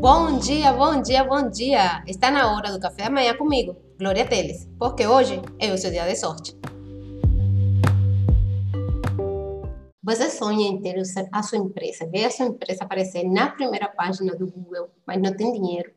Bom dia, bom dia, bom dia! Está na hora do café da manhã comigo, Glória Teles, porque hoje é o seu dia de sorte. Você sonha em ter a sua empresa, ver a sua empresa aparecer na primeira página do Google, mas não tem dinheiro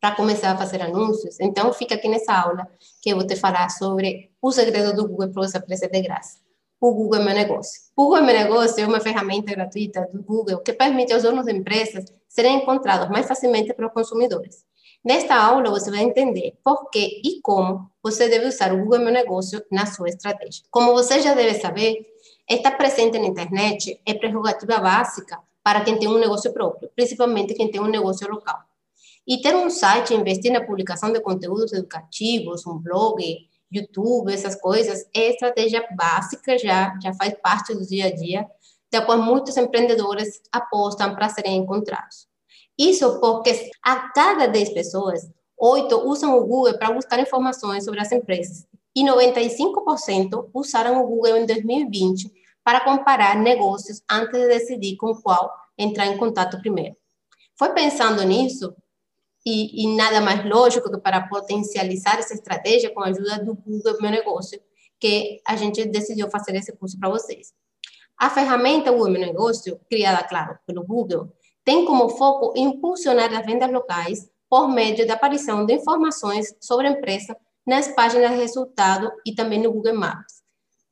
para começar a fazer anúncios? Então, fica aqui nessa aula que eu vou te falar sobre o segredo do Google para você aparecer de graça o Google é Meu Negócio. O Google é Meu Negócio é uma ferramenta gratuita do Google que permite aos donos de empresas serem encontrados mais facilmente pelos consumidores. Nesta aula, você vai entender por que e como você deve usar o Google Meu Negócio na sua estratégia. Como você já deve saber, estar presente na internet é prerrogativa básica para quem tem um negócio próprio, principalmente quem tem um negócio local. E ter um site, investir na publicação de conteúdos educativos, um blog, YouTube, essas coisas, é estratégia básica já, já faz parte do dia a dia, qual muitos empreendedores apostam para serem encontrados. Isso porque a cada 10 pessoas, 8 usam o Google para buscar informações sobre as empresas e 95% usaram o Google em 2020 para comparar negócios antes de decidir com qual entrar em contato primeiro. Foi pensando nisso e, e, nada mais lógico que para potencializar essa estratégia com a ajuda do Google Meu Negócio, que a gente decidiu fazer esse curso para vocês. A ferramenta Meu Negócio, criada, claro, pelo Google, tem como foco impulsionar as vendas locais por meio da aparição de informações sobre a empresa nas páginas de resultado e também no Google Maps,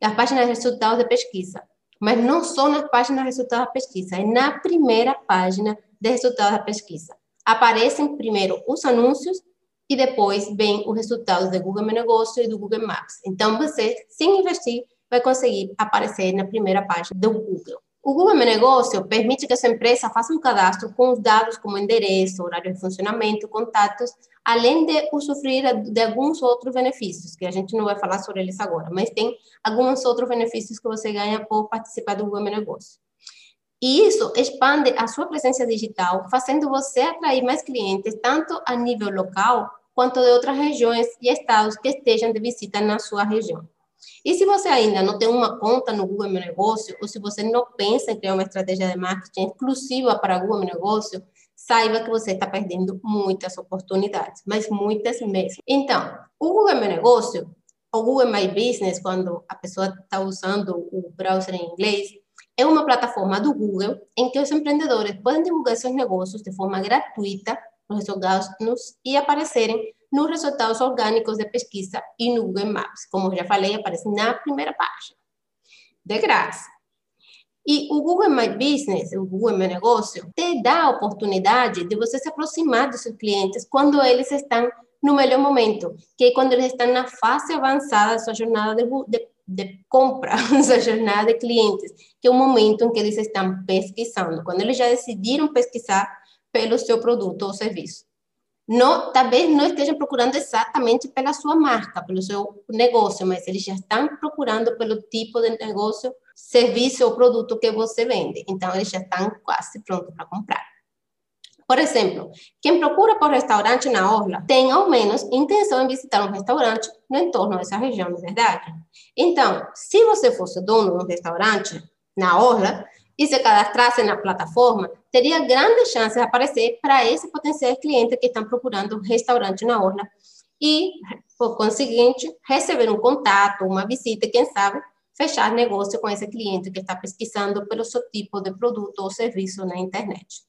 as páginas de resultados de pesquisa. Mas não só nas páginas de resultados da pesquisa, é na primeira página de resultados da pesquisa aparecem primeiro os anúncios e depois vem os resultados do Google Meu Negócio e do Google Maps. Então, você, sem investir, vai conseguir aparecer na primeira página do Google. O Google Meu Negócio permite que a sua empresa faça um cadastro com os dados como endereço, horário de funcionamento, contatos, além de usufruir de alguns outros benefícios, que a gente não vai falar sobre eles agora, mas tem alguns outros benefícios que você ganha por participar do Google Meu Negócio. E isso expande a sua presença digital, fazendo você atrair mais clientes, tanto a nível local, quanto de outras regiões e estados que estejam de visita na sua região. E se você ainda não tem uma conta no Google Meu Negócio, ou se você não pensa em criar uma estratégia de marketing exclusiva para Google Meu Negócio, saiba que você está perdendo muitas oportunidades, mas muitas mesmo. Então, o Google Meu Negócio, ou Google My Business, quando a pessoa está usando o browser em inglês, é uma plataforma do Google em que os empreendedores podem divulgar seus negócios de forma gratuita nos resultados e aparecerem nos resultados orgânicos de pesquisa e no Google Maps. Como já falei, aparece na primeira página. De graça. E o Google My Business, o Google Meu Negócio, te dá a oportunidade de você se aproximar dos seus clientes quando eles estão no melhor momento, que é quando eles estão na fase avançada da sua jornada de, de de compra, essa jornada de clientes, que é o momento em que eles estão pesquisando, quando eles já decidiram pesquisar pelo seu produto ou serviço. Não, talvez não estejam procurando exatamente pela sua marca, pelo seu negócio, mas eles já estão procurando pelo tipo de negócio, serviço ou produto que você vende. Então, eles já estão quase prontos para comprar. Por exemplo, quem procura por restaurante na orla tem ao menos intenção de visitar um restaurante no entorno dessa região, não é verdade? Então, se você fosse dono de um restaurante na orla e se cadastrasse na plataforma, teria grandes chances de aparecer para esse potencial cliente que está procurando um restaurante na orla e, por conseguinte, receber um contato, uma visita, quem sabe, fechar negócio com esse cliente que está pesquisando pelo seu tipo de produto ou serviço na internet.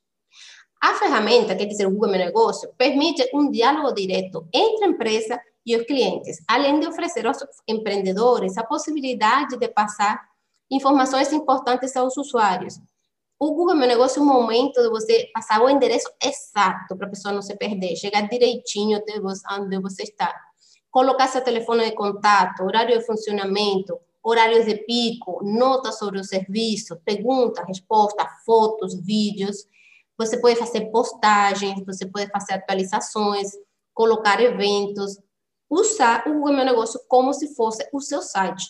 A ferramenta, quer dizer, o Google Meu Negócio, permite um diálogo direto entre a empresa e os clientes, além de oferecer aos empreendedores a possibilidade de passar informações importantes aos usuários. O Google Meu Negócio é um momento de você passar o endereço exato para a pessoa não se perder, chegar direitinho onde você está. Colocar seu telefone de contato, horário de funcionamento, horários de pico, notas sobre o serviço, pergunta, resposta, fotos, vídeos você pode fazer postagens, você pode fazer atualizações, colocar eventos, usar o Google Meu Negócio como se fosse o seu site.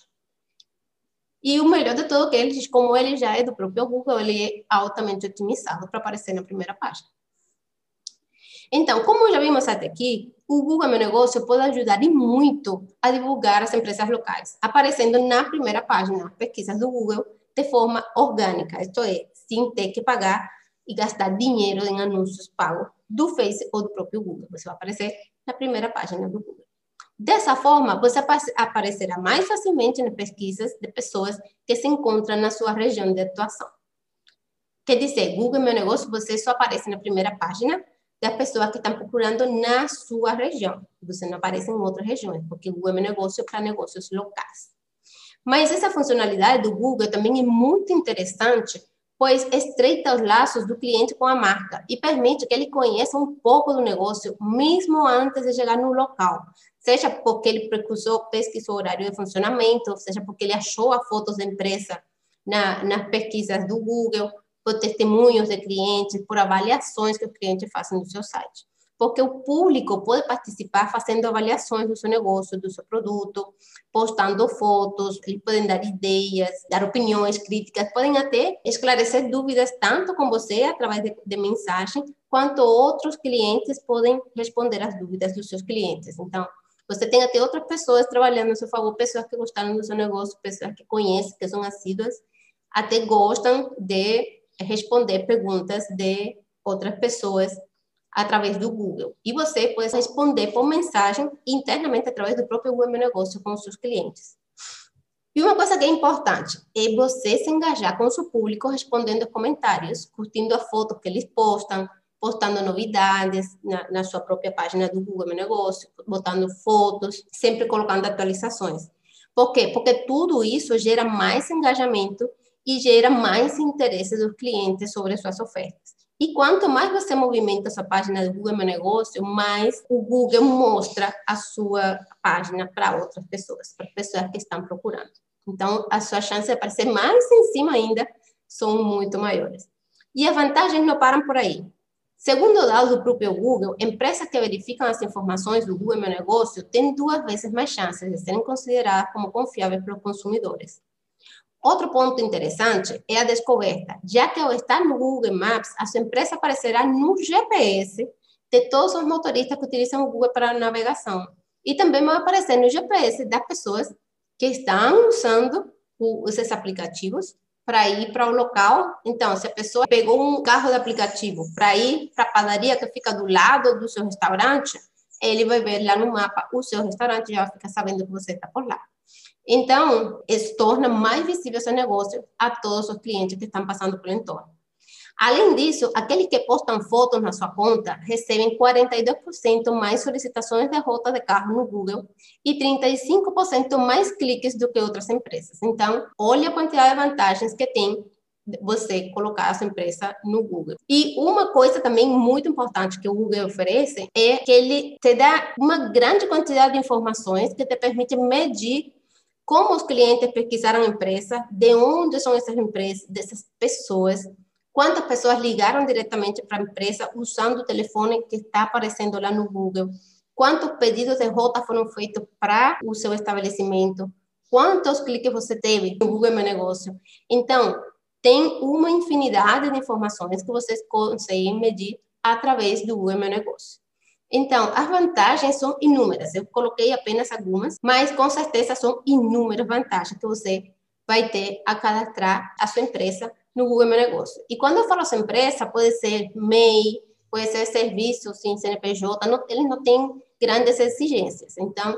E o melhor de tudo é que ele, como ele já é do próprio Google, ele é altamente otimizado para aparecer na primeira página. Então, como já vimos até aqui, o Google Meu Negócio pode ajudar e muito a divulgar as empresas locais, aparecendo na primeira página, pesquisas do Google, de forma orgânica, isto é, sem ter que pagar e gastar dinheiro em anúncios pagos do Face ou do próprio Google. Você vai aparecer na primeira página do Google. Dessa forma, você aparecerá mais facilmente nas pesquisas de pessoas que se encontram na sua região de atuação. Quer dizer, Google Meu Negócio, você só aparece na primeira página das pessoas que estão procurando na sua região. Você não aparece em outras regiões, porque Google é Meu Negócio para negócios locais. Mas essa funcionalidade do Google também é muito interessante pois estreita os laços do cliente com a marca e permite que ele conheça um pouco do negócio mesmo antes de chegar no local, seja porque ele pesquisou, pesquisou horário de funcionamento, seja porque ele achou a fotos da empresa na, nas pesquisas do Google, por testemunhos de clientes, por avaliações que o cliente faz no seu site porque o público pode participar fazendo avaliações do seu negócio, do seu produto, postando fotos, eles podem dar ideias, dar opiniões, críticas, podem até esclarecer dúvidas tanto com você através de, de mensagem, quanto outros clientes podem responder as dúvidas dos seus clientes. Então, você tem até outras pessoas trabalhando a seu favor, pessoas que gostaram do seu negócio, pessoas que conhecem, que são assíduas, até gostam de responder perguntas de outras pessoas através do Google. E você pode responder por mensagem internamente através do próprio Google Meu Negócio com os seus clientes. E uma coisa que é importante é você se engajar com o seu público respondendo comentários, curtindo a foto que eles postam, postando novidades na, na sua própria página do Google Meu Negócio, botando fotos, sempre colocando atualizações. Por quê? Porque tudo isso gera mais engajamento e gera mais interesse dos clientes sobre as suas ofertas. E quanto mais você movimenta sua página do Google Meu Negócio, mais o Google mostra a sua página para outras pessoas, para pessoas que estão procurando. Então, a sua chance de aparecer mais em cima ainda são muito maiores. E as vantagens não param por aí. Segundo dados do próprio Google, empresas que verificam as informações do Google Meu Negócio têm duas vezes mais chances de serem consideradas como confiáveis pelos consumidores. Outro ponto interessante é a descoberta, já que ao estar no Google Maps, a sua empresa aparecerá no GPS de todos os motoristas que utilizam o Google para navegação. E também vai aparecer no GPS das pessoas que estão usando esses aplicativos para ir para o local. Então, se a pessoa pegou um carro de aplicativo para ir para a padaria que fica do lado do seu restaurante, ele vai ver lá no mapa o seu restaurante e já fica sabendo que você está por lá. Então, isso torna mais visível seu negócio a todos os clientes que estão passando pelo entorno. Além disso, aqueles que postam fotos na sua conta recebem 42% mais solicitações de rota de carro no Google e 35% mais cliques do que outras empresas. Então, olha a quantidade de vantagens que tem você colocar a sua empresa no Google. E uma coisa também muito importante que o Google oferece é que ele te dá uma grande quantidade de informações que te permite medir como os clientes pesquisaram a empresa, de onde são essas empresas, dessas pessoas, quantas pessoas ligaram diretamente para a empresa usando o telefone que está aparecendo lá no Google, quantos pedidos de rota foram feitos para o seu estabelecimento, quantos cliques você teve no Google Meu Negócio. Então, tem uma infinidade de informações que vocês conseguem medir através do Google Meu Negócio. Então, as vantagens são inúmeras. Eu coloquei apenas algumas, mas com certeza são inúmeras vantagens que você vai ter a cadastrar a sua empresa no Google Meu Negócio. E quando eu falo sua empresa, pode ser MEI, pode ser serviço sim, CNPJ, não, ele não tem grandes exigências. Então,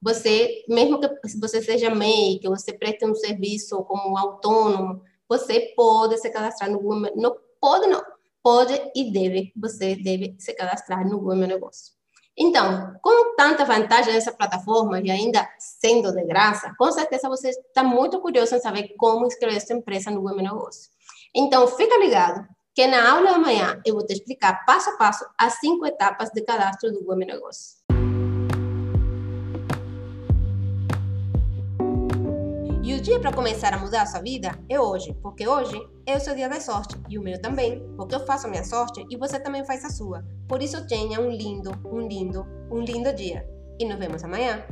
você, mesmo que você seja MEI, que você preste um serviço como autônomo, você pode se cadastrar no Google. Não pode, não pode e deve, você deve se cadastrar no Google Meu Negócio. Então, com tanta vantagem nessa plataforma e ainda sendo de graça, com certeza você está muito curioso em saber como inscrever sua empresa no Google Meu Negócio. Então, fica ligado que na aula de amanhã eu vou te explicar passo a passo as cinco etapas de cadastro do Google Negócio. E o dia para começar a mudar a sua vida é hoje, porque hoje é o seu dia da sorte e o meu também, porque eu faço a minha sorte e você também faz a sua. Por isso tenha um lindo, um lindo, um lindo dia. E nos vemos amanhã.